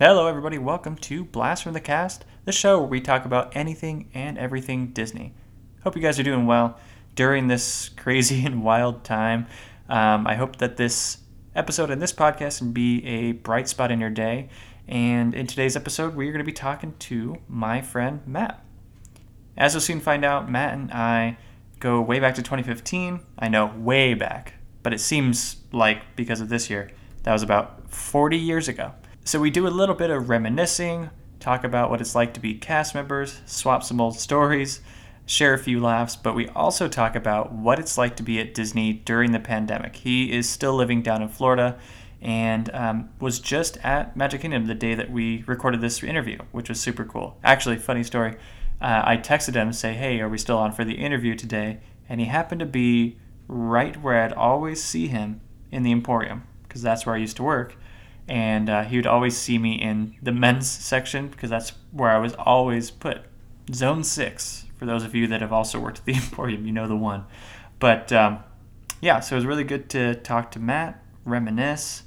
Hello, everybody. Welcome to Blast from the Cast, the show where we talk about anything and everything Disney. Hope you guys are doing well during this crazy and wild time. Um, I hope that this episode and this podcast can be a bright spot in your day. And in today's episode, we're going to be talking to my friend Matt. As you'll soon find out, Matt and I go way back to 2015. I know, way back, but it seems like because of this year, that was about 40 years ago. So we do a little bit of reminiscing, talk about what it's like to be cast members, swap some old stories, share a few laughs, but we also talk about what it's like to be at Disney during the pandemic. He is still living down in Florida and um, was just at Magic Kingdom the day that we recorded this interview, which was super cool. Actually, funny story. Uh, I texted him to say, "Hey, are we still on for the interview today?" And he happened to be right where I'd always see him in the Emporium because that's where I used to work and uh, he would always see me in the men's section because that's where I was always put. Zone six, for those of you that have also worked at the Emporium, you know the one. But um, yeah, so it was really good to talk to Matt, reminisce,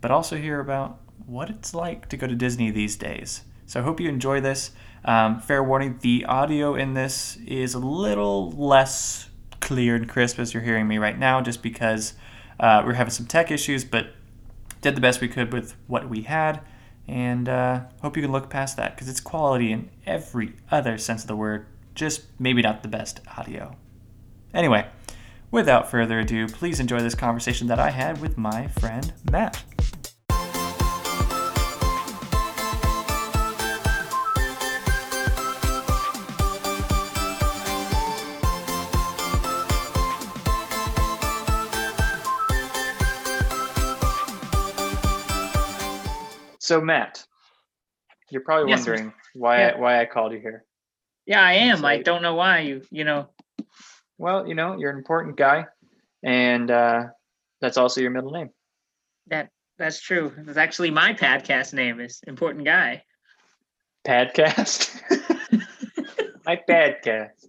but also hear about what it's like to go to Disney these days. So I hope you enjoy this. Um, fair warning, the audio in this is a little less clear and crisp as you're hearing me right now, just because uh, we're having some tech issues, but did the best we could with what we had, and uh, hope you can look past that because it's quality in every other sense of the word, just maybe not the best audio. Anyway, without further ado, please enjoy this conversation that I had with my friend Matt. So Matt, you're probably Yes, wondering why yeah. I, why I called you here. Yeah, I am. I don't know why you, you know. Well, you know, you're an important guy, and uh, that's also your middle name. That that's true. It's actually my podcast name is Important Guy. Podcast. my podcast.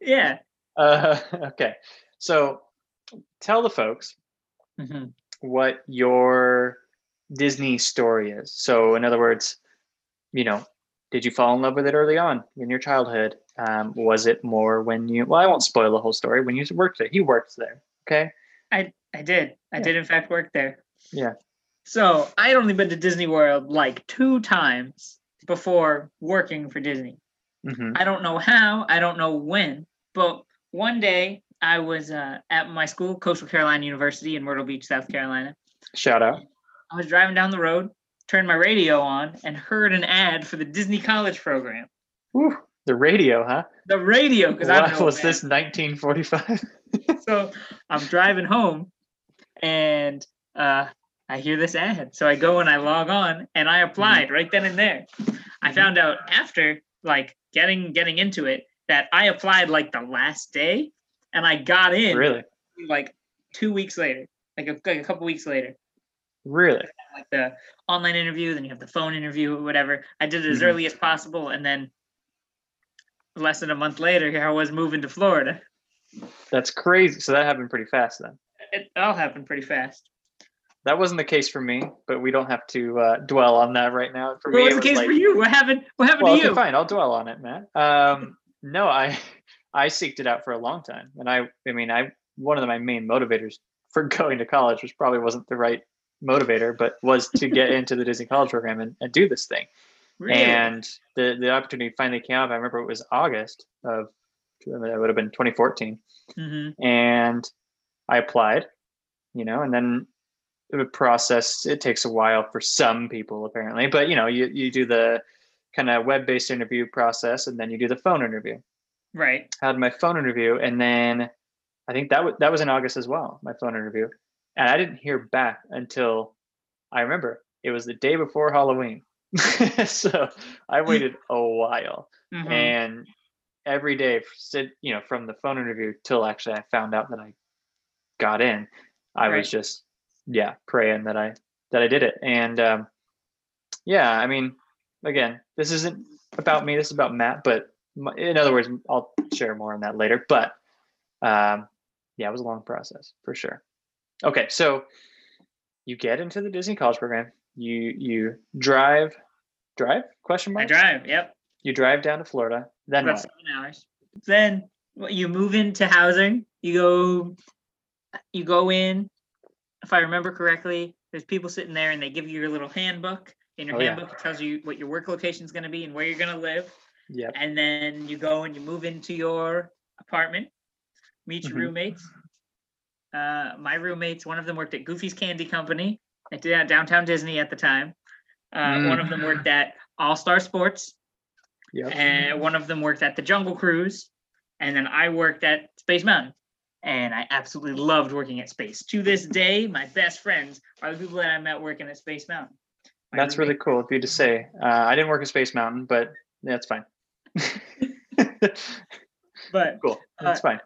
Yeah. Uh, okay, so tell the folks hmm what your Disney story is. So, in other words, you know, did you fall in love with it early on in your childhood? Um, was it more when you? Well, I won't spoil the whole story. When you worked there, you worked there. Okay. I I did. I Yeah. did in fact work there. Yeah. So I had only been to Disney World like two times before working for Disney. hmm I don't know how, I don't know when, but one day I was uh, at my school, Coastal Carolina University in Myrtle Beach, South Carolina. Shout out. I was driving down the road, turned my radio on, and heard an ad for the Disney College program. Whew, the radio, huh? The radio, because I know. was man. this 1945? So I'm driving home, and uh, I hear this ad. So I go and I log on, and I applied right then and there. I Mhm. found out after like getting getting into it that I applied like the last day, and I got in really, like two weeks later, like a, like a couple weeks later. Really. like the online interview, then you have the phone interview or whatever. I did it as Mhm. early as possible, and then less than a month later, here I was moving to Florida. That's crazy. So that happened pretty fast then. It all happened pretty fast. That wasn't the case for me, but we don't have to uh, dwell on that right now. For What me, was the was case like, for you? What happened? What happened well, to okay, you? fine. I'll dwell on it, Matt. Um, no, I I seeked it out for a long time, and I I mean I one of my main motivators for going to college, which probably wasn't the right motivator, but was to get into the Disney College program and, and do this thing. Really? And the the opportunity finally came up. I remember it was August of it would have been 2014, Mhm. and I applied, you know, and then the process it takes a while for some people apparently, but you know, you you do the kind of web-based interview process and then you do the phone interview. Right. I had my phone interview and then I think that was that was in August as well, my phone interview. And I didn't hear back until I remember it was the day before Halloween. so I waited a while Mhm. and every day you know from the phone interview till actually i found out that i got in i Right. was just yeah praying that i that i did it and um yeah i mean again this isn't about me this is about matt but in other words i'll share more on that later but um yeah it was a long process for sure okay so you get into the disney college program You you drive, drive? Question mark. I drive. Yep. You drive down to Florida. Then about what? seven hours. Then you move into housing. You go, you go in. If I remember correctly, there's people sitting there, and they give you your little handbook. In your Oh, yeah. handbook, it tells you what your work location is going to be and where you're going to live. Yep. And then you go and you move into your apartment, meet your Mhm. roommates. Uh, my roommates, one of them worked at Goofy's Candy Company at downtown Disney at the time. Uh, One of them worked at All Star Sports Yep. and one of them worked at the Jungle Cruise, and then I worked at Space Mountain. And I absolutely loved working at Space. To this day, my best friends are the people that I met working at Space Mountain. My That's really cool of you to say. Uh, I didn't work at Space Mountain, but that's fine. But cool. That's fine.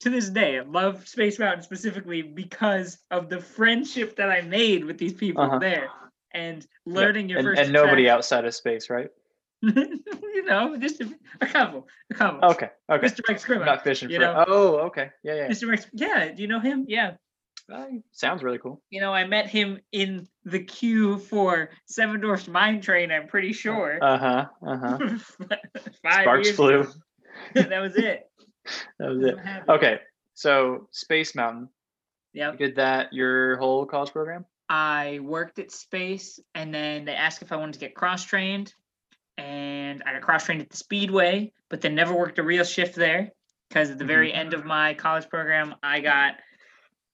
To this day, I love Space Mountain specifically because of the friendship that I made with these people Uh-huh. there, and learning your And, first. and nobody outside of space, right? you know, just a, a couple, a couple. Okay. Okay. Mr. Mike I'm not fishing for. know. Oh, okay. Yeah, yeah. Mr. Mike, yeah, do you know him? Yeah. Uh, sounds really cool. you know, I met him in the queue for Seven Dwarfs Mine Train. I'm pretty sure. Uh huh. Uh huh. Five Sparks flew. that was it. That was it. Okay. So Space Mountain. Yep. did that your whole college program? I worked at Space, and then they asked if I wanted to get cross trained, and I got cross trained at the Speedway, but then never worked a real shift there because at the very end of my college program, I got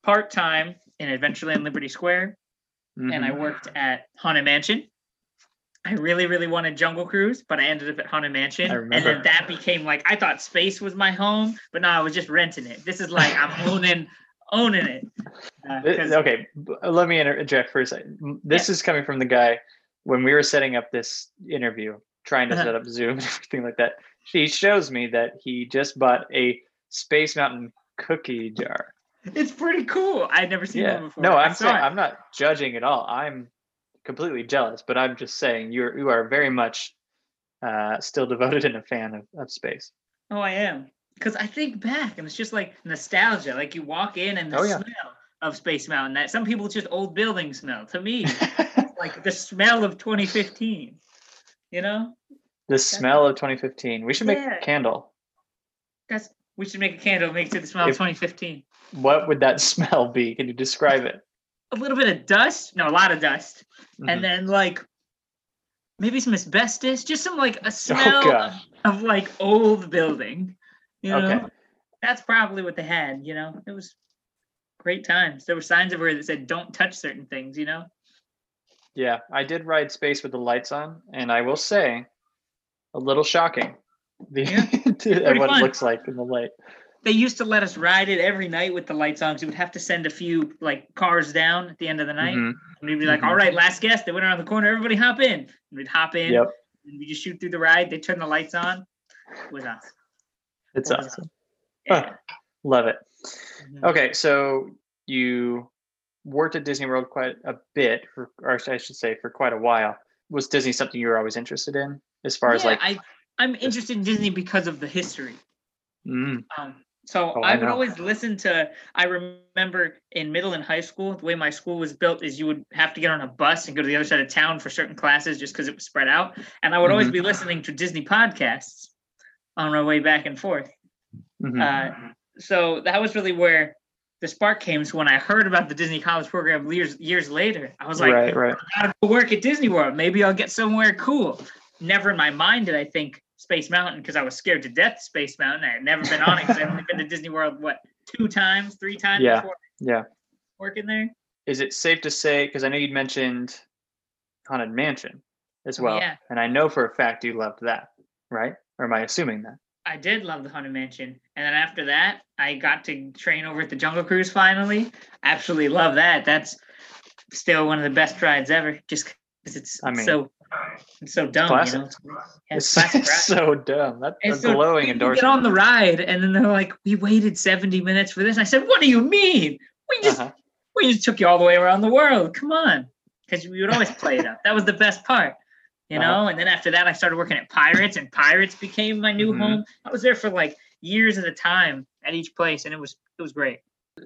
part time in Adventureland Liberty Square. and I Mhm. worked at Haunted Mansion. I really, really wanted Jungle Cruise, but I ended up at Haunted Mansion. And then that became like I thought space was my home, but no, I was just renting it. This is like I'm owning owning it. Uh, okay, let me interject for a second. This is coming from the guy when we were setting up this interview, trying to Uh-huh. set up Zoom and everything like that. He shows me that he just bought a Space Mountain cookie jar. it's pretty cool. I'd never seen Yeah. one before. No, I'm saying. I'm not judging at all. I'm completely jealous, but I'm just saying you're you are very much uh, still devoted and a fan of, of space. Oh, I am. Because I think back and it's just like nostalgia. Like you walk in and the Oh, yeah. smell of Space Mountain. That some people just old building smell. To me, like the smell of 2015. You know? the smell of 2015. We should make Yeah. a candle. That's we should make a candle make it to the smell If- of 2015. What would that smell be? Can you describe it? A little bit of dust, no, a lot of dust, Mhm. and then like maybe some asbestos, just some like a smell Oh, of, of, like old building. You know, Okay. that's probably what they had. You know, it was great times. There were signs everywhere that said "Don't touch certain things." You know, Yeah, I did ride space with the lights on, and I will say, a little shocking. The Yeah, what fun. it looks like in the light. They used to let us ride it every night with the lights on. So we'd have to send a few like cars down at the end of the night. Mhm. And we'd be like, Mhm. all right, last guest. They went around the corner. Everybody hop in. And we'd hop in. Yep, And we just shoot through the ride. They turn the lights on. It was awesome. it's was awesome. Yeah. Love it. Mhm. Okay, so you worked at Disney World quite a bit, for, or I should say, for quite a while. Was Disney something you were always interested in, as far as like? I, I'm interested in Disney because of the history. Mm, Um, so Oh, I would always listen to. I remember in middle and high school, the way my school was built is you would have to get on a bus and go to the other side of town for certain classes just because it was spread out. And I would always Mhm. be listening to Disney podcasts on my way back and forth. mhm. Uh, so that was really where the spark came. So when I heard about the Disney College program years years later, I was like, right, right. I gotta go work at Disney World. Maybe I'll get somewhere cool. Never in my mind did I think Space Mountain because I was scared to death. Space Mountain. I had never been on it because I've only been to Disney World what two times, three times Yeah. before Yeah. working there. Is it safe to say? Because I know you'd mentioned Haunted Mansion as oh, well, Yeah. and I know for a fact you loved that, right? Or am I assuming that? I did love the Haunted Mansion, and then after that, I got to train over at the Jungle Cruise. Finally, absolutely love that. That's still one of the best rides ever. Just because it's I mean, so it's so dumb. classic. You know? Yeah, It's classic ride. so dumb. That's And a so glowing endorsement. Get on the ride, and then they're like, "We waited seventy minutes for this." And I said, "What do you mean? We just Uh-huh. we just took you all the way around the world. Come on," because we would always play it up. That was the best part, you Uh-huh. know. And then after that, I started working at Pirates, and Pirates became my new Mhm. home. I was there for like years at a time at each place, and it was it was great.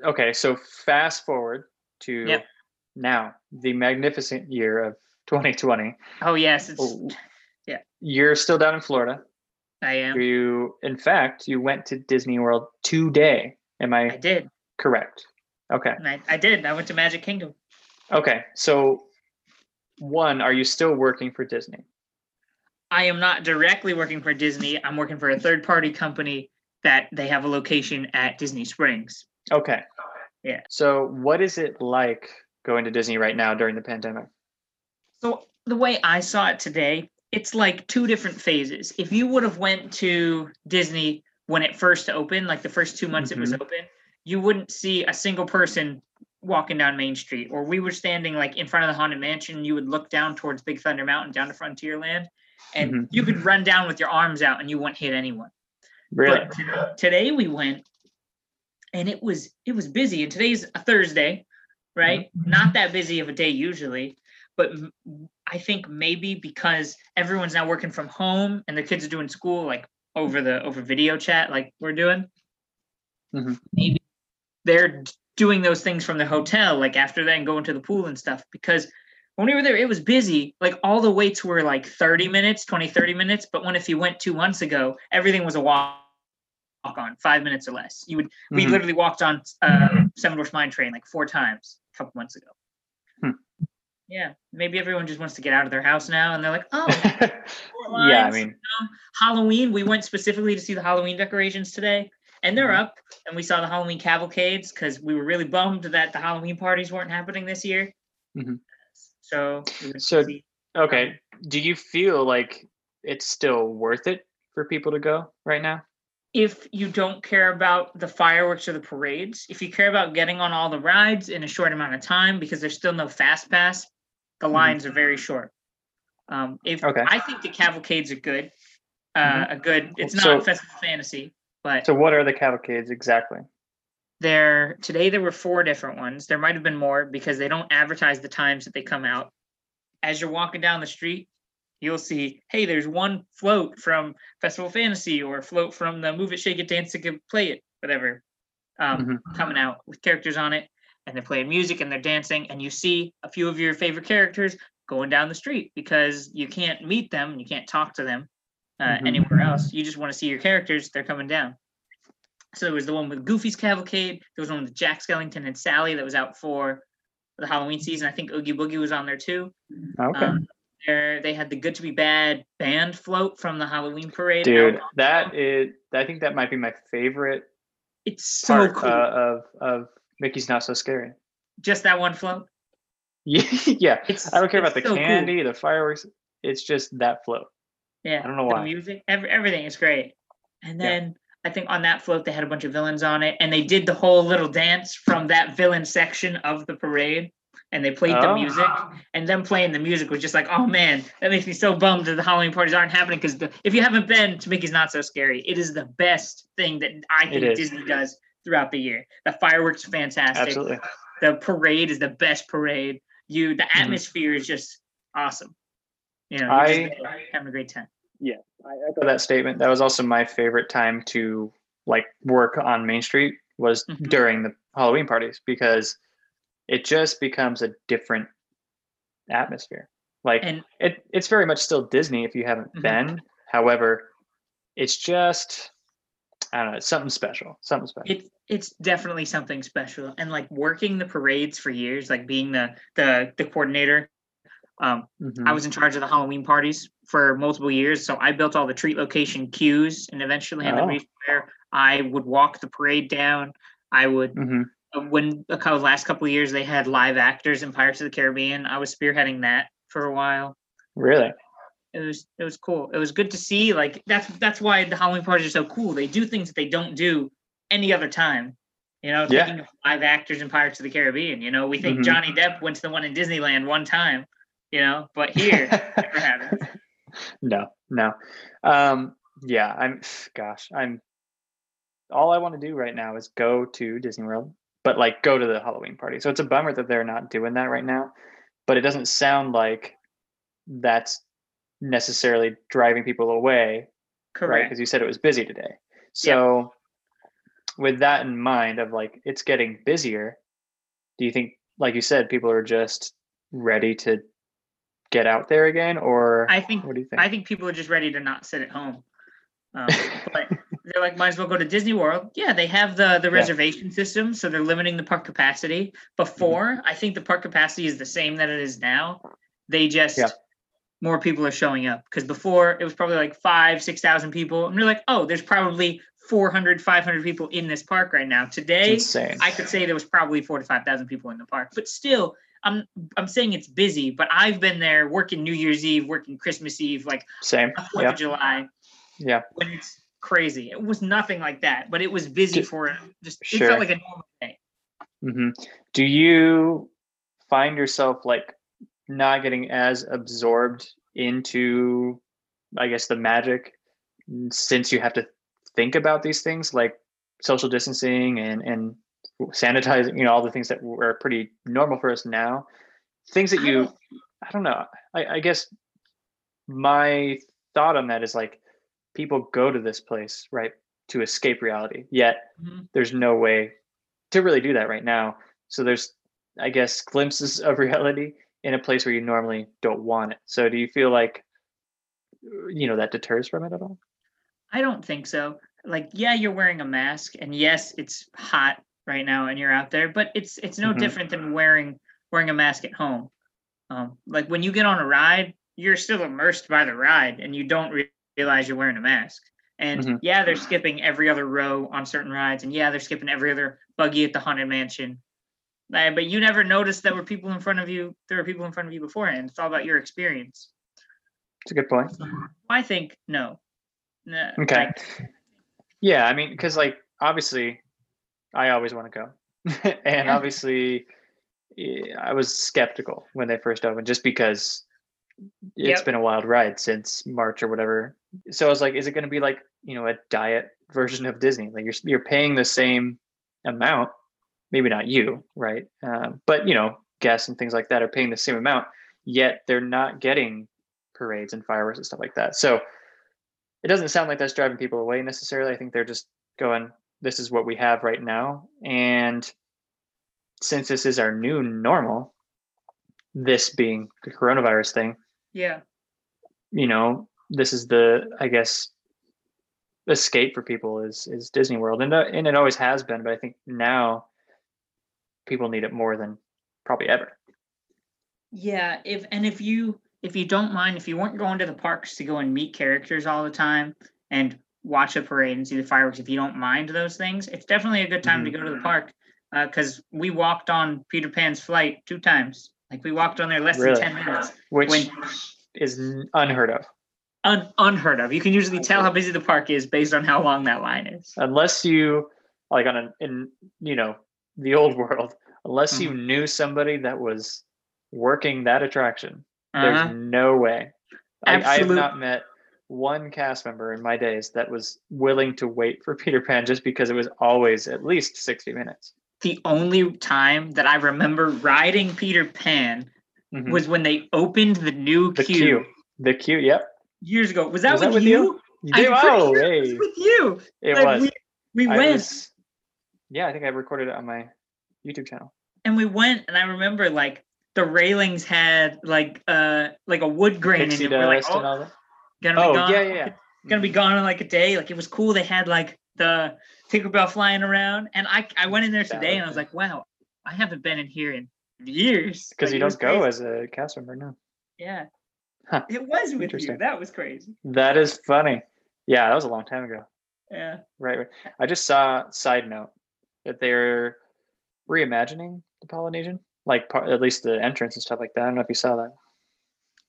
Okay, so fast forward to Yep. now the magnificent year of 2020. Oh yes, it's Oh, Yeah. You're still down in Florida. I am. You, in fact, you went to Disney World today. Am I I did. correct? Okay. I, I did. I went to Magic Kingdom. Okay. So, one, are you still working for Disney? I am not directly working for Disney. I'm working for a third party company that they have a location at Disney Springs. Okay. Yeah. So, what is it like going to Disney right now during the pandemic? So the way I saw it today, it's like two different phases. If you would have went to Disney when it first opened, like the first two months it was Mhm. open, you wouldn't see a single person walking down Main Street. Or we were standing like in front of the Haunted Mansion, you would look down towards Big Thunder Mountain down to Frontierland, and Mhm. you could run down with your arms out and you wouldn't hit anyone. Really? But today we went and it was it was busy and today's a Thursday, right? Not that busy of a day usually, but I think maybe because everyone's now working from home and the kids are doing school like over the over video chat like we're doing. Mhm. Maybe they're doing those things from the hotel like after then going to the pool and stuff because when we were there it was busy like all the waits were like 30 minutes 20 30 minutes but when if you went two months ago everything was a walk walk on five minutes or less you would we Mhm. literally walked on uh seven dwarfs mine train like four times a couple months ago Hmm. Yeah maybe everyone just wants to get out of their house now and they're like oh yeah, I mean, halloween we went specifically to see the halloween decorations today and they're Mhm. up and we saw the halloween cavalcades because we were really bummed that the halloween parties weren't happening this year Mhm. so So- see- okay. Do you feel like it's still worth it for people to go right now? if you don't care about the fireworks or the parades, if you care about getting on all the rides in a short amount of time, because there's still no fast pass, the Mhm. lines are very short. Um, if Okay. I think the cavalcades are good, uh, a good. It's not So- festival fantasy, but So, what are the cavalcades exactly? there today there were four different ones. There might have been more because they don't advertise the times that they come out. As you're walking down the street, you'll see, hey, there's one float from Festival Fantasy or a float from the Move It, Shake It, Dance It, Play It, whatever, um, coming out with characters on it, and they're playing music and they're dancing, and you see a few of your favorite characters going down the street because you can't meet them, you can't talk to them uh, Mhm. anywhere else. You just want to see your characters; they're coming down. So there was the one with Goofy's Cavalcade. There was one with Jack Skellington and Sally that was out for the Halloween season. I think Oogie Boogie was on there too. Okay. Um, there they had the Good to Be Bad band float from the Halloween parade. Dude, that is, I think that might be my favorite it's so part cool. uh, of, of Mickey's Not So Scary. Just that one float. Yeah. yeah. It's I don't care about the so cool. candy, the fireworks. It's just that float. Yeah, I don't know the why. music, every, everything is great. And Yeah. then I think on that float they had a bunch of villains on it, and they did the whole little dance from that villain section of the parade, and they played the Oh. music. And them playing the music was just like, oh man, that makes me so bummed that the Halloween parties aren't happening. Because if you haven't been to Mickey's Not So Scary, it is the best thing that I think. Disney does throughout the year. The fireworks are fantastic. Absolutely. The parade is the best parade. You, the Mhm. atmosphere is just awesome. You know, I- having a great time. Yeah, I echo that statement. That was also my favorite time to like work on Main Street was Mhm. during the Halloween parties because it just becomes a different atmosphere. Like And it, it's very much still Disney if you haven't Mhm. been. However, it's just I don't know, it's something special. Something special. it's it's definitely something special and like working the parades for years like being the the the coordinator um i Mhm. was in charge of the halloween parties for multiple years so i built all the treat location queues and eventually had the Oh. brief where i would walk the parade down i would Mhm. uh, when a couple last couple of years they had live actors in pirates of the caribbean i was spearheading that for a while Really? It was it was cool it was good to see like that's that's why the halloween parties are so cool they do things that they don't do any other time you know Yeah. taking five actors in pirates of the caribbean you know we think Mhm. johnny depp went to the one in disneyland one time you know but here never happened no, no. Um, yeah, I'm gosh, I'm all I want to do right now is go to Disney World, but like go to the Halloween party. So it's a bummer that they're not doing that right now. But it doesn't sound like that's necessarily driving people away, right? correct Because you said it was busy today. So with that in mind of like it's getting busier, do you think like you said, people are just ready to get out there again, or I think what do you think? I think people are just ready to not sit at home. Um, but they're like, might as well go to Disney World. Yeah, they have the the reservation system, so they're limiting the park capacity. Before, I think the park capacity is the same that it is now. They just Yeah. More people are showing up because before it was probably like five, six thousand people, and they're like, oh, there's probably 400, 500 people in this park right now. Today. I could say there was probably four to five thousand people in the park, but still, I'm I'm saying it's busy. But I've been there working New Year's Eve, working Christmas Eve, like Same. Fourth Yeah. of July, Yeah. when it's crazy. It was nothing like that, but it was busy Ju- for just. sure. It felt like a normal day. mm-hmm. Do you find yourself like not getting as absorbed into, I guess, the magic since you have to think about these things like social distancing and and sanitizing, you know, all the things that were pretty normal for us now. Things that you, I don't know. I, I guess my thought on that is like people go to this place, right, to escape reality. Yet Mhm. there's no way to really do that right now. So there's, I guess, glimpses of reality in a place where you normally don't want it. So do you feel like, you know, that deters from it at all? I don't think so. Like, yeah, you're wearing a mask, and yes, it's hot right now, and you're out there, but it's it's no Mhm. different than wearing wearing a mask at home. Um, like when you get on a ride, you're still immersed by the ride, and you don't re- realize you're wearing a mask. And Mhm. yeah, they're skipping every other row on certain rides, and yeah, they're skipping every other buggy at the haunted mansion. Uh, but you never noticed that were people in front of you. There were people in front of you beforehand. It's all about your experience. It's a good point. I think no. Nah, Okay. like, Yeah, I mean, because like obviously, I always want to go, and Yeah. obviously, eh, I was skeptical when they first opened, just because it's Yep. been a wild ride since March or whatever. So I was like, is it going to be like you know a diet version of Disney? Like you're you're paying the same amount, maybe not you, right? Um, but you know, guests and things like that are paying the same amount, yet they're not getting parades and fireworks and stuff like that. So it doesn't sound like that's driving people away necessarily. I think they're just going, this is what we have right now. And since this is our new normal, this being the coronavirus thing, yeah. you know, this is the, I guess, escape for people is is Disney World, and uh, and it always has been. But I think now people need it more than probably ever. Yeah, if and if you if you don't mind, if you weren't going to the parks to go and meet characters all the time and watch a parade and see the fireworks, if you don't mind those things, it's definitely a good time to go to the mm-hmm. park. Uh, because we walked on Peter Pan's flight two times. Like we walked on there less Really? than ten minutes. Which When is unheard of, un, unheard of. You can usually tell how busy the park is based on how long that line is. unless you like on an in you know the old world, unless you knew somebody that was working that attraction. There's Uh-huh. no way. I, I have not met one cast member in my days that was willing to wait for Peter Pan just because it was always at least 60 minutes. The only time that I remember riding Peter Pan Mhm. was when they opened the new the queue, queue. The queue, yep. years ago. Was that, Was with, that with you? you? You Oh, sure it hey. was with you. It Like, was. We, we I went was- Yeah, I think I recorded it on my YouTube channel. and we went, and I remember like the railings had like uh like a wood grain in it. We're like, oh, gonna be Oh, gone. yeah, yeah, yeah. Gonna be gone in like a day. Like it was cool. They had like the Tinkerbell flying around, and I I went in there today, and I was like, wow, I haven't been in here in years. Because Like, you don't go crazy. as a cast member now. yeah. Huh. It was with you. Interesting. That was crazy. That is funny. Yeah, that was a long time ago. Yeah. Right, right. I just saw side note that they're reimagining the Polynesian, like par- at least the entrance and stuff like that. I don't know if you saw that.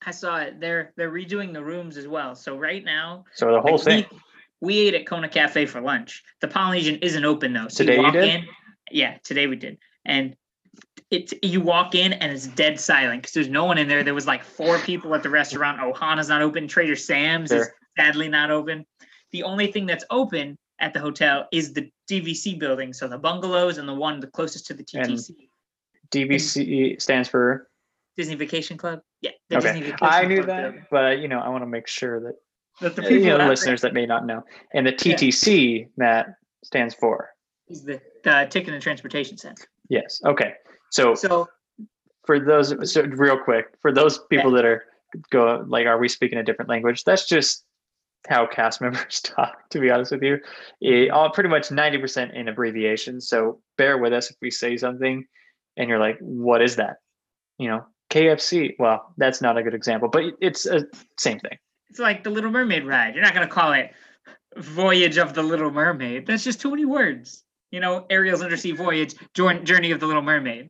I saw it. They're they're redoing the rooms as well. So right now, So the whole like, thing. We, we ate at Kona Cafe for lunch. The Polynesian isn't open though. So Today you walk did? in. Yeah, today we did. And it's you walk in and it's dead silent because there's no one in there. There was like four people at the restaurant. Ohana's not open. Trader Sam's is sadly not open. The only thing that's open at the hotel is the DVC building. So the bungalows and the one the closest to the And TTC DVC stands for. Disney Vacation Club. Yeah, the Okay, Disney Vacation I knew Club that, building. but you know, I want to make sure that That the people you know out the there- listeners that may not know. And the TTC, Matt, stands for. is the, the Ticket and Transportation Center. Yes. Okay. So So for those so real quick for those people that are go like are we speaking a different language that's just how cast members talk to be honest with you it, all pretty much 90% in abbreviations so bear with us if we say something and you're like what is that you know kfc well that's not a good example but it's a same thing It's like the Little Mermaid ride. You're not gonna call it Voyage of the Little Mermaid. That's just too many words. You know, Ariel's Undersea Voyage, Jour- Journey of the Little Mermaid.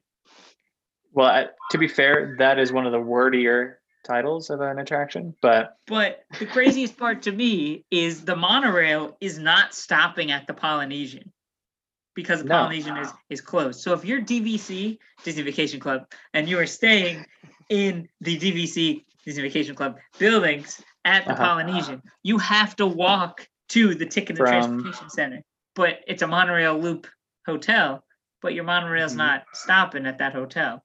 well to be fair that is one of the wordier titles of an attraction but But the craziest part to me is the monorail is not stopping at the Polynesian because the No. Polynesian is, is closed. So if you're DVC, Disney Vacation Club, and you are staying in the DVC, Disney Vacation Club buildings at the Uh-huh. Polynesian, you have to walk to the Ticket and From- Transportation Center. But it's a monorail loop hotel, but your monorail's Mhm. not stopping at that hotel.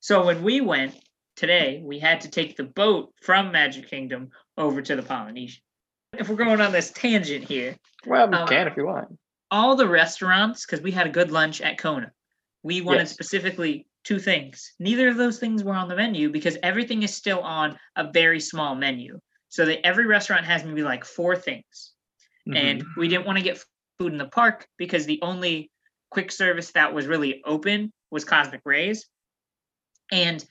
So when we went today, we had to take the boat from Magic Kingdom over to the Polynesian. If we're going on this tangent here, well we Um, can if you want all the restaurants, because we had a good lunch at Kona, we wanted Yes. specifically two things. Neither of those things were on the menu because everything is still on a very small menu. So that every restaurant has maybe like four things. And Mhm. we didn't want to get food in the park because the only quick service that was really open was Cosmic Rays. And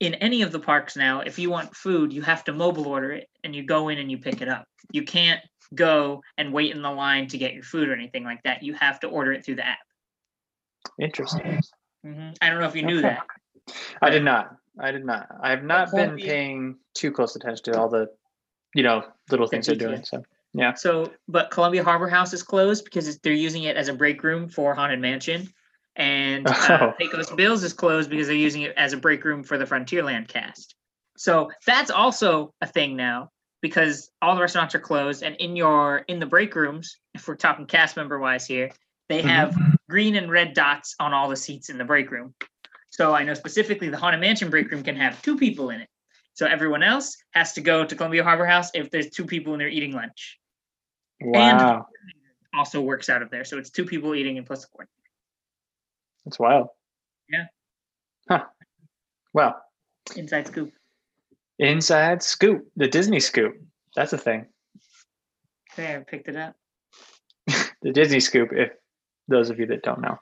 in any of the parks now, if you want food, you have to mobile order it and you go in and you pick it up. You can't go and wait in the line to get your food or anything like that. You have to order it through the app. interesting Mhm. I don't know if you knew Okay. that. I did not. I did not. I have not been Columbia- paying too close attention to all the, you know, little things they're doing. details. So So, but Columbia Harbor House is closed because it's, they're using it as a break room for Haunted Mansion. And uh, Oh. Pecos Bills is closed because they're using it as a break room for the Frontierland cast. So that's also a thing now because all the restaurants are closed. And in your in the break rooms, if we're talking cast member wise here, they Mhm. have green and red dots on all the seats in the break room. So I know specifically the Haunted Mansion break room can have two people in it. So everyone else has to go to Columbia Harbor House if there's two people in there eating lunch. wow, Also works out of there. So it's two people eating and plus the coordinator. That's wild. Yeah. Huh. Well, Inside scoop. inside scoop, the Disney scoop. That's a thing. There, picked it up. The Disney scoop, if those of you that don't know,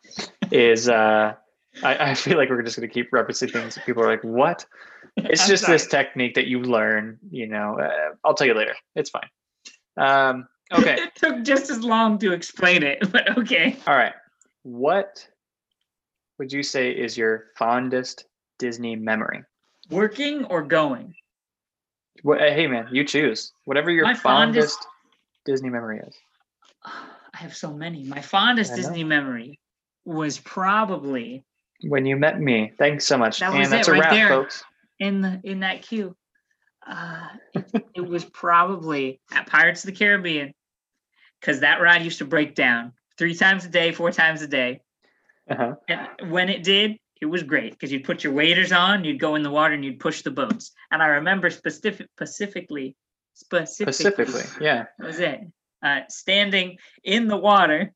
is uh I, I feel like we're just gonna keep referencing things people are like, what? It's just sorry. this technique that you learn, you know. Uh, I'll tell you later. It's fine. Um, okay. it took just as long to explain it, but okay. All right. What would you say is your fondest Disney memory? Working or going? What, hey, man, you choose. Whatever your fondest, fondest- Disney memory is. I have so many. My fondest Disney memory was probably When you met me. Thanks so much. That was and that's it a right wrap, there. folks. in the in that queue. Uh, it, it was probably at Pirates of the Caribbean because that ride used to break down three times a day, four times a day. Uh-huh. And when it did, it was great because you'd put your waders on, you'd go in the water, and you'd push the boats. And I remember specific, specifically, specifically, Specifically, yeah. that was it. Uh, standing in the water,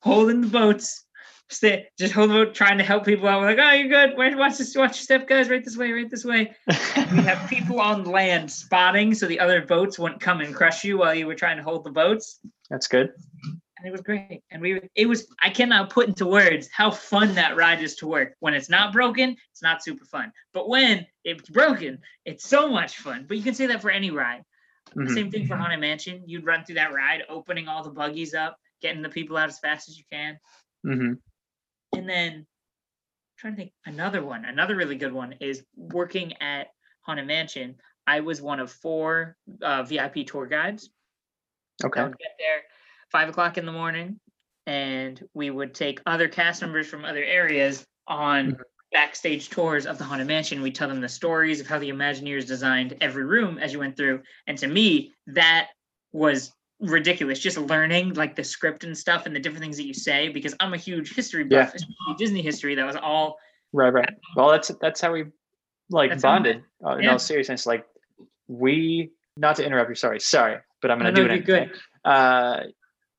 holding the boats, stay, just holding the boat, trying to help people out. We're like, oh, you're good. Watch this, watch your step, guys. Right this way, right this way. We have people on land spotting so the other boats wouldn't come and crush you while you were trying to hold the boats. That's good. And it was great. And we, it was, I cannot put into words how fun that ride is to work. When it's not broken, it's not super fun. But when it's broken, it's so much fun. But you can say that for any ride. Mhm. Same thing for Haunted Mansion. You'd run through that ride, opening all the buggies up, getting the people out as fast as you can. Mhm. And then trying to think another one, another really good one is working at Haunted Mansion. I was one of four uh, VIP tour guides. I Okay. would get there five o'clock in the morning, and we would take other cast members from other areas on Mhm. backstage tours of the Haunted Mansion. We tell them the stories of how the Imagineers designed every room as you went through. And to me, that was ridiculous. Just learning like the script and stuff and the different things that you say because I'm a huge history buff, especially Disney history. That was all Right, right. Well, that's that's how we like That's how- bonded. Uh, In all seriousness, like we not to interrupt you. Sorry, sorry, but I'm gonna No, do no, it. anyway. Uh,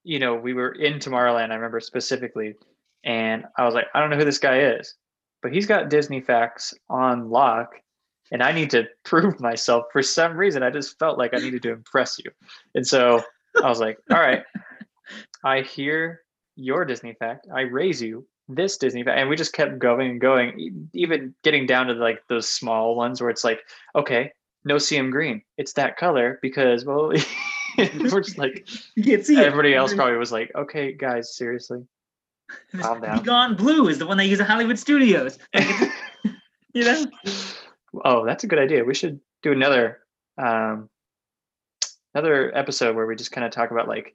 you know, we were in Tomorrowland. I remember specifically, and I was like, I don't know who this guy is. but he's got Disney facts on lock, and I need to prove myself for some reason. I just felt like I needed to impress you, and so I was like, all right, I hear your Disney fact. I raise you this Disney fact, and we just kept going and going, even getting down to like those small ones where it's like, okay, no CM green, it's that color because well, we're just like You can't see it. everybody else probably was like, okay, guys, seriously. calm down. Begone Blue is the one they use at Hollywood Studios. Like, you know? oh, that's a good idea. We should do another um another episode where we just kind of talk about like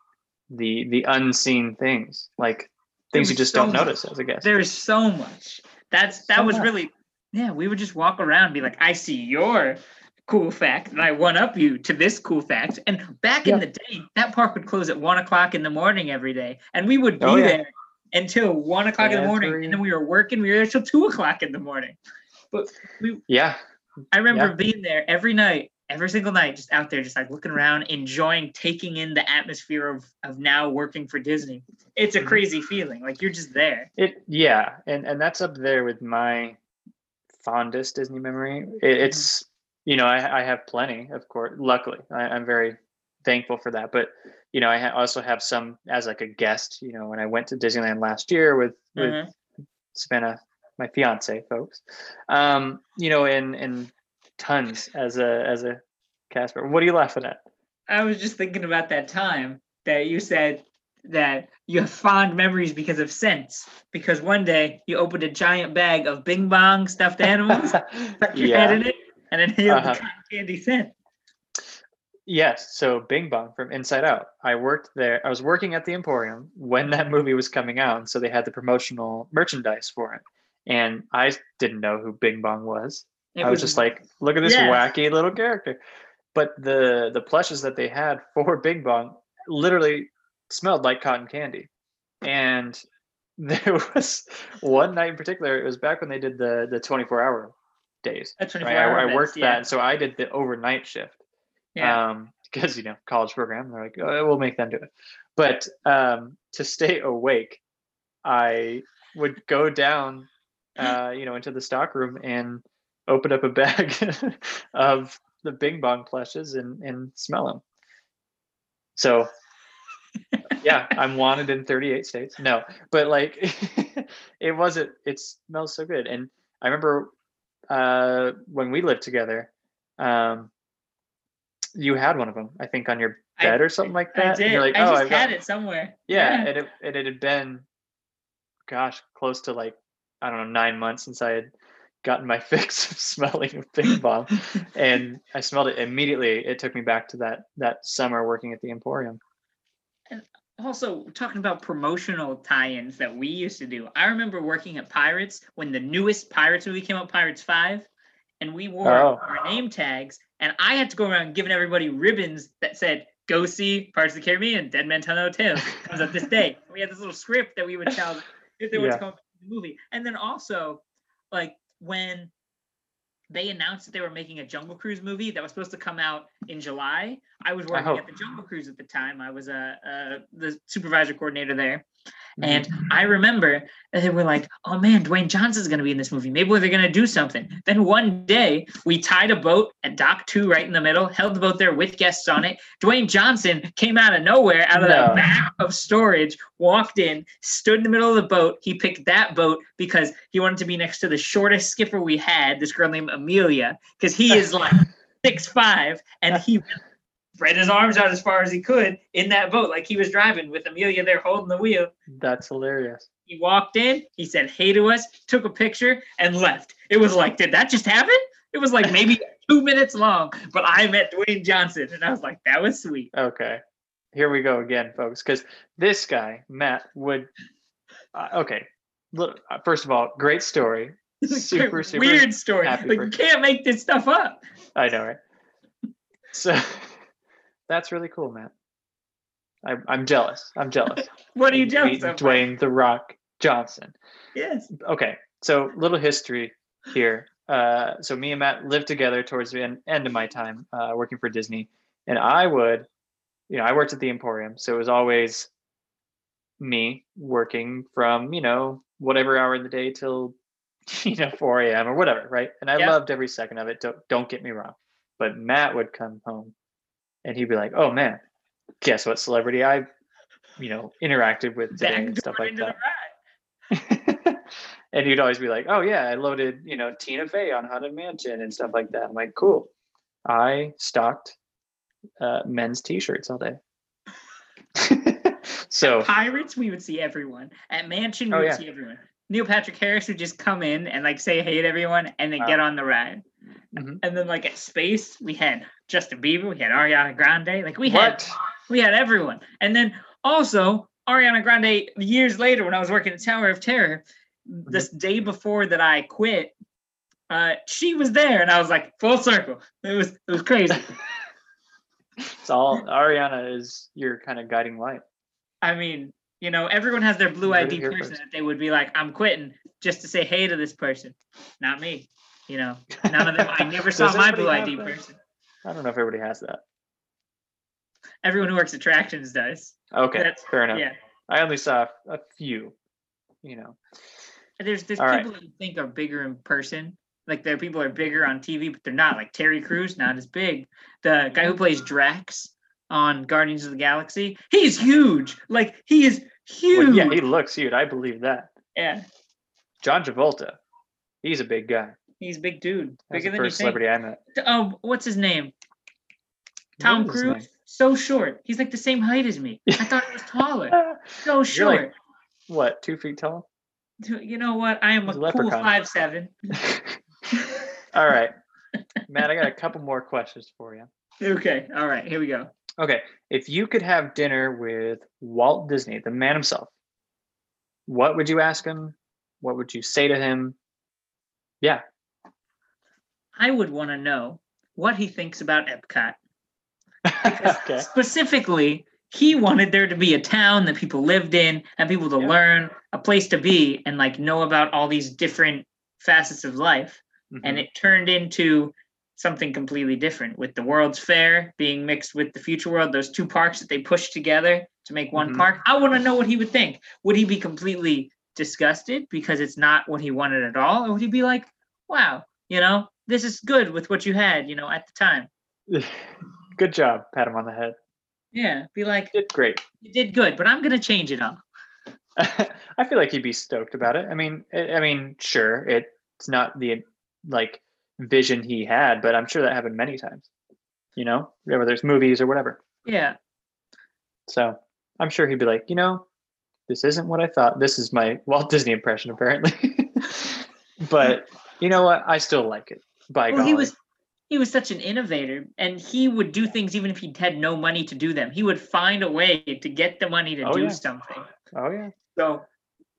the the unseen things, like things you just so don't much. notice as a guest. There's so much. That's that So was much. really yeah. We would just walk around and be like, I see your cool fact, and I one up you to this cool fact. And back Yeah. in the day, that park would close at one o'clock in the morning every day, and we would be Oh, yeah. there until one o'clock in the morning, Every- and then we were working. We were there till two o'clock in the morning. But we, Yeah, I remember Yeah. being there every night, every single night, just out there, just like looking around, enjoying taking in the atmosphere of of now working for Disney. It's a Mhm. crazy feeling. Like you're just there. it yeah, and and that's up there with my fondest Disney memory. It, it's you know I I have plenty, of course. Luckily, I, I'm very thankful for that. But you know I ha- also have some as like a guest. You know when I went to Disneyland last year with with Mhm. Savannah, my fiance, folks. Um, you know, and and tons as a as a Casper. What are you laughing at? I was just thinking about that time that you said that you have fond memories because of scents. Because one day you opened a giant bag of Bing Bong stuffed animals, stuck your head in it, and inhaled Uh-huh. the cotton candy scent. Yes. So Bing Bong from Inside Out. I worked there. I was working at the Emporium when that movie was coming out, and so they had the promotional merchandise for it. And I didn't know who Bing Bong was. It I was just like, look at this Yes. wacky little character. But the the plushes that they had for Bing Bong literally smelled like cotton candy. And there was one night in particular, it was back when they did the the 24 hour days. That's Right. I, I worked that. So I did the overnight shift Yeah. um, because you know college program they're like oh, we'll make them do it but um, to stay awake i would go down uh, you know into the stock room and open up a bag of the bing bong plushes and and smell them so yeah i'm wanted in 38 states no but like it wasn't it smells so good and i remember uh when we lived together um you had one of them i think on your I- bed or something like I that and did. you're like I oh just I've got-" had it somewhere. yeah, And, it, and it had been gosh close to like i don't know nine months since i had gotten my fix of smelling of bong and i smelled it immediately it took me back to that that summer working at the emporium also talking about promotional tie-ins that we used to do i remember working at pirates when the newest pirates movie came out pirates 5 and we wore Oh. our name tags and i had to go around giving everybody ribbons that said go see pirates of the caribbean dead men tell no tales comes out this day we had this little script that we would tell if they were Yeah. to come the movie and then also like when they announced that they were making a Jungle Cruise movie that was supposed to come out in July. I was working Oh. at the Jungle Cruise at the time. I was uh, uh, the supervisor coordinator there. Mm-hmm. And I remember they were like, oh man, Dwayne Johnson's going to be in this movie. Maybe they're going to do something. Then one day we tied a boat at dock two right in the middle, held the boat there with guests on it. Dwayne Johnson came out of nowhere, out of No. the back of storage, walked in, stood in the middle of the boat. He picked that boat because he wanted to be next to the shortest skipper we had, this girl named Amelia, because he is like six five, and he spread his arms out as far as he could in that boat, like he was driving with Amelia there holding the wheel. that's hilarious He walked in, he said hey to us, took a picture, and left. It was like, did that just happen? It was like maybe two minutes long, but I met Dwayne Johnson, and I was like, that was sweet. Okay. Here we go again, folks. Because this guy, Matt, would. Uh, okay. Look, uh, first of all, great story. Super, super weird story. Like you can't make this stuff up. I know, right? So that's really cool, Matt. I, I'm jealous. I'm jealous. What are you jealous of? Dwayne The Rock Johnson. Yes. Okay. So, little history here. Uh, so, me and Matt lived together towards the end, end of my time uh, working for Disney. And I would, you know, I worked at the Emporium. So, it was always me working from, you know, whatever hour in the day till you know 4 a.m. or whatever, right? And I loved every second of it. Don't don't get me wrong, but Matt would come home, and he'd be like, "Oh man, guess what celebrity I, you know, interacted with today and stuff like that." and he'd always be like, "Oh yeah, I loaded you know Tina Fey on Haunted Mansion and stuff like that." I'm like, "Cool." I stocked uh, men's T-shirts all day. so Pirates, we would see everyone. At Mansion, we Oh, would yeah. see everyone. Neil Patrick Harris would just come in and like say hey to everyone and then Wow. get on the ride. Mhm. And then like at Space, we had Justin Bieber, we had Ariana Grande, like we had what? we had everyone. And then also Ariana Grande years later when I was working at Tower of Terror, this day before that I quit, uh, she was there and I was like full circle. It was it was crazy. It's all Ariana is your kind of guiding light. I mean, you know, everyone has their blue You heard it ID person first. that they would be like, I'm quitting just to say hey to this person. Not me. You know, none of them. I never saw my blue ID that? person. I don't know if everybody has that. Everyone who works attractions does. Okay, That's- fair enough. Yeah. I only saw a few. You know, There's there's All right. people that you think are bigger in person. Like there are people who are bigger on TV, but they're not. Like Terry Crews, not as big. The guy who plays Drax on Guardians of the Galaxy, he's huge. Like he is huge. well, yeah, he looks huge. I believe that. yeah. John Travolta, he's a big guy. He's a big dude. That's Bigger than you first think. celebrity I met. Oh, what's his name? Tom Cruise. name? So short. He's like the same height as me. I thought he was taller. So You're like- short. what? Two feet tall? You know what? I am a He's a cool leprechaun. five seven. All right, Matt. I got a couple more questions for you. okay. All right. Here we go. Okay, if you could have dinner with Walt Disney, the man himself, what would you ask him? What would you say to him? Yeah. I would want to know what he thinks about Epcot. okay. Specifically, he wanted there to be a town that people lived in and people to Yeah. learn, a place to be, and like know about all these different facets of life. And Mhm. it turned into something completely different with the World's Fair being mixed with the Future World, those two parks that they pushed together to make one Mhm. park. I want to know what he would think. Would he be completely disgusted because it's not what he wanted at all? Or would he be like, wow, you know, this is good with what you had, you know, at the time? Good job. Pat him on the head. Yeah, be like, Did great. you did good, but I'm gonna change it up. I feel like he'd be stoked about it. I mean, I I mean, sure, it's not the like vision he had, but I'm sure that happened many times. You know, whether there's movies or whatever. Yeah, So I'm sure he'd be like, you know, this isn't what I thought. This is my Walt Disney impression, apparently. but you know what? I still like it. By well, golly. he was he was such an innovator, and he would do things even if he had no money to do them. He would find a way to get the money to Oh, do yeah. something. oh yeah. So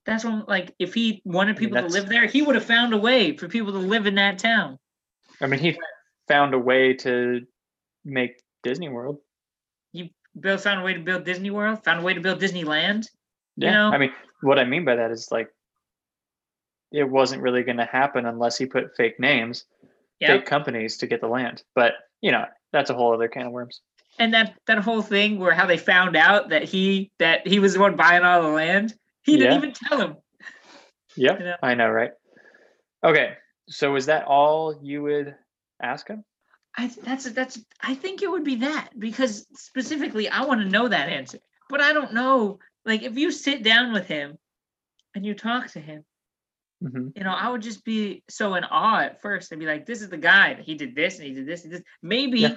that's when, like, if he wanted mean, people to live there, he would have found a way for people to live in that town. I mean, he found a way to make Disney World. Bill found a way to build Disney World, found a way to build Disneyland. You Yeah. know? I mean, what I mean by that is like, it wasn't really going to happen unless he put fake names, Yeah, fake companies to get the land. But you know, that's a whole other can of worms. and that that whole thing where how they found out that he that he was the one buying all the land, he didn't Yeah. even tell him. Yep, You know? I know, right? Okay, so is that all you would ask him? I th- that's that's I think it would be that because specifically I want to know that answer, but I don't know. Like if you sit down with him and you talk to him, hmm you know, I would just be so in awe at first. I'd be like, this is the guy that he did this and he did this and this. Maybe Yeah.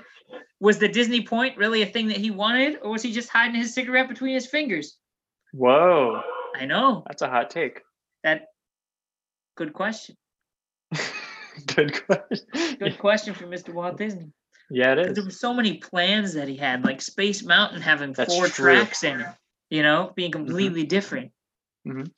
was the Disney point really a thing that he wanted, or was he just hiding his cigarette between his fingers? Whoa, I know that's a hot take. that. Good question. Good question. Good question for Mr. Walt Disney. Yeah, it is. There were so many plans that he had, like Space Mountain having That's four true. tracks in it, you know, being completely different. Mhm.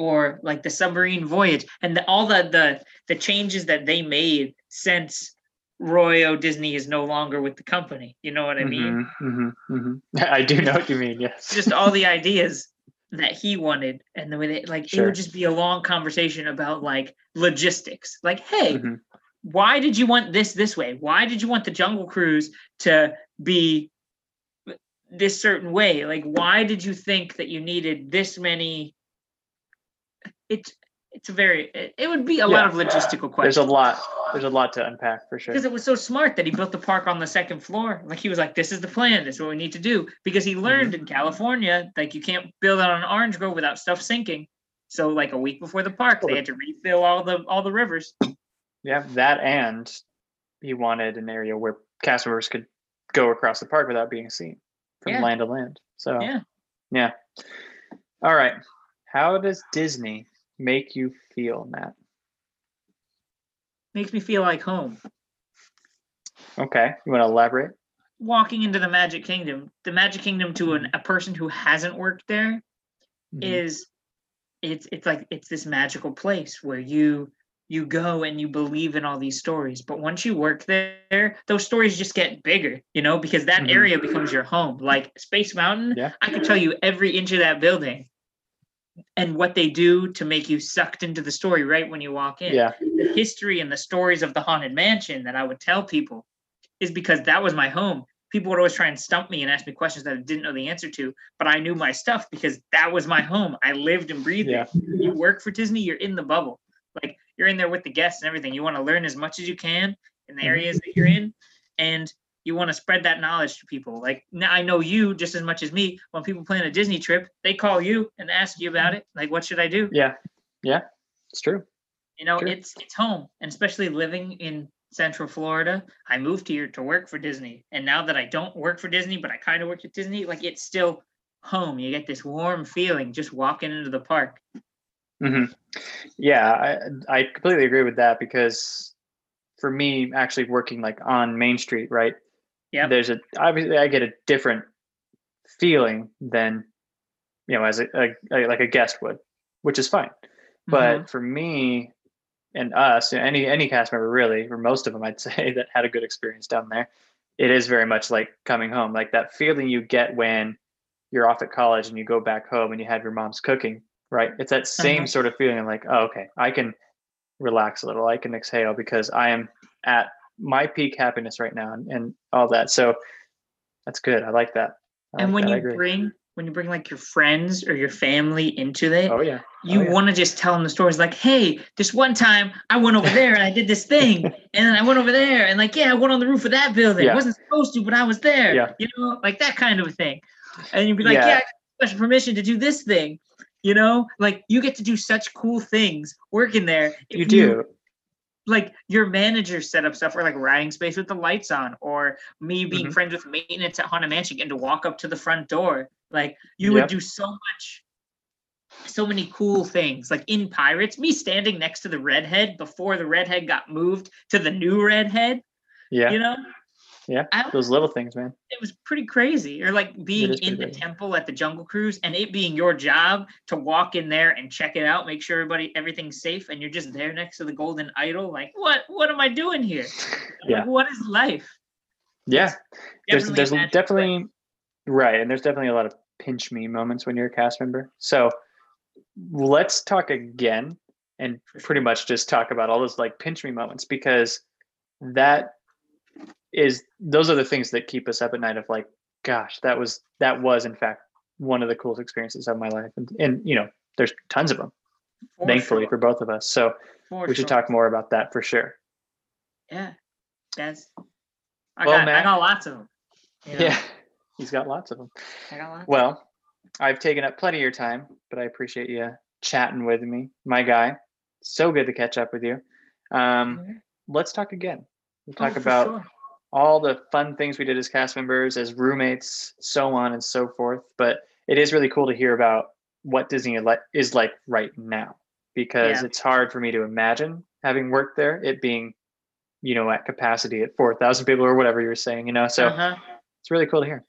Or like the submarine voyage and the, all the, the the changes that they made since Roy O. Disney is no longer with the company. You know what I mean? Mhm, mhm, mhm. I do know what you mean. Yes. Just all the ideas that he wanted and the way they like it would just be a long conversation about like logistics. Like, hey, Mhm. why did you want this this way? Why did you want the Jungle Cruise to be this certain way? Like, why did you think that you needed this many? It's it's a very it, it would be a Yeah. lot of logistical questions. There's a lot. There's a lot to unpack for sure. because it was so smart that he built the park on the second floor. Like he was like, "This is the plan. This is what we need to do." Because he learned Mm-hmm. in California, like you can't build on an orange grove without stuff sinking. So like a week before the park, they had to refill all the all the rivers. Yeah, that and he wanted an area where cast members could go across the park without being seen from Yeah. land to land. So Yeah. yeah. All right. How does Disney make you feel, Matt? Makes me feel like home. Okay. You want to elaborate? Walking into the Magic Kingdom, the Magic Kingdom to an, a person who hasn't worked there Mhm. is it's it's like it's this magical place where you you go and you believe in all these stories but once you work there those stories just get bigger you know because that Mhm. area becomes your home like space mountain Yeah. i could tell you every inch of that building and what they do to make you sucked into the story right when you walk in Yeah. the history and the stories of the haunted mansion that I would tell people is because that was my home. People would always try and stump me and ask me questions that I didn't know the answer to, but I knew my stuff because that was my home. I lived and breathed Yeah. it. You work for Disney, you're in the bubble. Like you're in there with the guests and everything. You want to learn as much as you can in the Mhm. areas that you're in, and you want to spread that knowledge to people. Like now I know you just as much as me. When people plan a Disney trip, they call you and ask you about it. Like, what should I do? Yeah. Yeah. It's true. You know, Sure. it's it's home, and especially living in Central Florida. I moved here to work for Disney, and now that I don't work for Disney, but I kind of work at Disney, like it's still home. You get this warm feeling just walking into the park. hmm Yeah, I I completely agree with that because for me, actually working like on Main Street, right? Yep. There's a obviously I get a different feeling than you know as a, a, a- like a guest would, which is fine. But Mhm. for me and us, any any cast member really, or most of them, I'd say that had a good experience down there, it is very much like coming home, like that feeling you get when you're off at college and you go back home and you have your mom's cooking, right? It's that same Uh-huh. sort of feeling of like, oh, okay, I can relax a little, I can exhale because I am at my peak happiness right now and, and all that. So that's good. I like that. I and like when that. You bring when you bring like your friends or your family into it, oh yeah, you oh, yeah. want to just tell them the stories like, hey, this one time I went over there and I did this thing, and then I went over there and like, yeah, I went on the roof of that building. Yeah. I wasn't supposed to, but I was there. Yeah. You know, like that kind of a thing. And you'd be like, Yeah. yeah, I got special permission to do this thing. You know, like you get to do such cool things working there. you do. Like your manager set up stuff or like riding space with the lights on or me being Mhm. friends with maintenance at Haunted Mansion and to walk up to the front door. Like you would do so much so many cool things. Like in Pirates, me standing next to the redhead before the redhead got moved to the new redhead, Yeah, you know? Yeah, I, those little things, man. it was pretty crazy. Or like being in the crazy. temple at the Jungle Cruise and it being your job to walk in there and check it out, make sure everybody everything's safe, and you're just there next to the golden idol. Like, what what am I doing here? Yeah. Like, what is life? Yeah, there's Definitely there's definitely right, and there's definitely a lot of pinch me moments when you're a cast member. So let's talk again and pretty much just talk about all those like pinch me moments because that is those are the things that keep us up at night of like gosh that was that was in fact one of the coolest experiences of my life and, and you know there's tons of them For thankfully sure, for both of us so for we should sure. talk more about that for sure Yeah, that's. I Well, got I got lots of them. yeah he's got lots of them I got lots. Well, I've taken up plenty of your time, but I appreciate you chatting with me, my guy. So good to catch up with you. Um, Mhm. let's talk again. We'll Oh, talk for about sure. All the fun things we did as cast members, as roommates, so on and so forth. But it is really cool to hear about what Disney is like- right now, because Yeah. it's hard for me to imagine having worked there, it being, you know, at capacity at four thousand people or whatever you were saying. You know, so uh-huh. it's really cool to hear.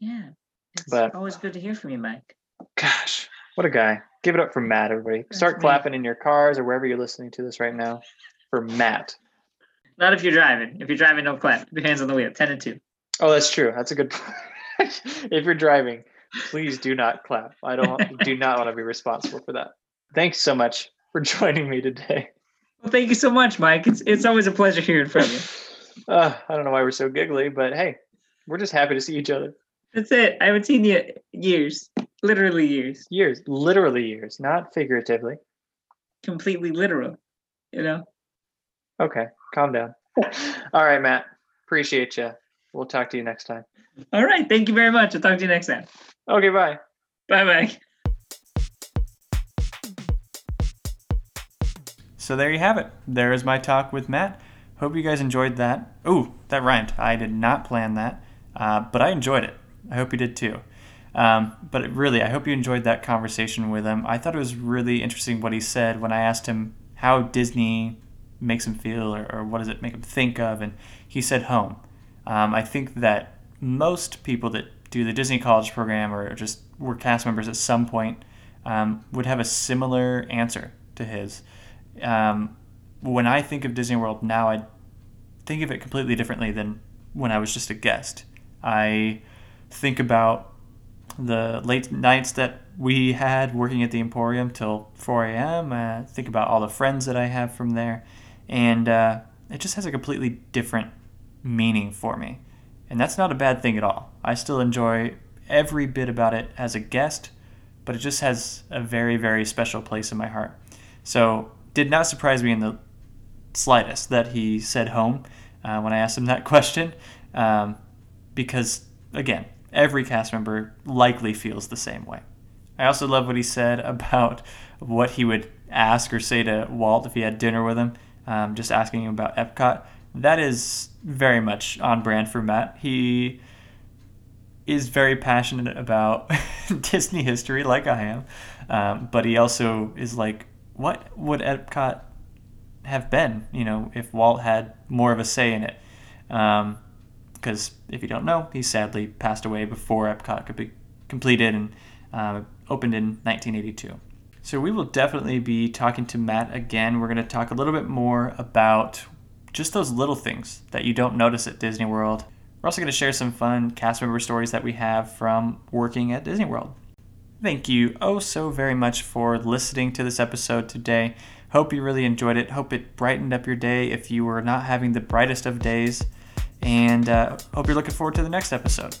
yeah, it's but- always good to hear from you, Mike. Gosh, what a guy. Give it up for Matt, everybody. That's Start me. clapping in your cars or wherever you're listening to this right now for Matt. Not if you're driving. If you're driving, don't clap. Keep your hands on the wheel. Ten and two. Oh, that's true. That's a good if you're driving, please do not clap. I don't do not want to be responsible for that. Thanks so much for joining me today. Well, thank you so much, Mike. It's it's always a pleasure hearing from you. Uh, I don't know why we're so giggly, but hey, we're just happy to see each other. That's it. I haven't seen you years, literally years. Years, literally years, not figuratively. completely literal. You know. Okay, calm down. All right, Matt. Appreciate you. We'll talk to you next time. All right. Thank you very much. I'll talk to you next time. Okay, bye. Bye bye. So there you have it. There is my talk with Matt. Hope you guys enjoyed that. Ooh, that rhymed. I did not plan that, uh, but I enjoyed it. I hope you did too. Um, but really, I hope you enjoyed that conversation with him. I thought it was really interesting what he said when I asked him how Disney makes him feel or, or what does it make him think of, and he said home. Um, I think that most people that do the Disney College program or just were cast members at some point um, would have a similar answer to his. Um, when I think of Disney World now, I think of it completely differently than when I was just a guest. I think about the late nights that we had working at the Emporium till 4 a.m. Uh, think about all the friends that I have from there, and uh, it just has a completely different meaning for me. And that's not a bad thing at all. I still enjoy every bit about it as a guest, but it just has a very, very special place in my heart. So, did not surprise me in the slightest that he said home uh, when I asked him that question, um, because, again, every cast member likely feels the same way. I also love what he said about what he would ask or say to Walt if he had dinner with him, um, just asking about Epcot. That is very much on brand for Matt. He is very passionate about Disney history, like I am, um, but he also is like, what would Epcot have been, you know, if Walt had more of a say in it? Because um, if you don't know, he sadly passed away before Epcot could be completed and uh, opened in 1982. So we will definitely be talking to Matt again. We're going to talk a little bit more about just those little things that you don't notice at Disney World. We're also going to share some fun cast member stories that we have from working at Disney World. Thank you oh so very much for listening to this episode today. Hope you really enjoyed it. Hope it brightened up your day if you were not having the brightest of days. And uh, hope you're looking forward to the next episode.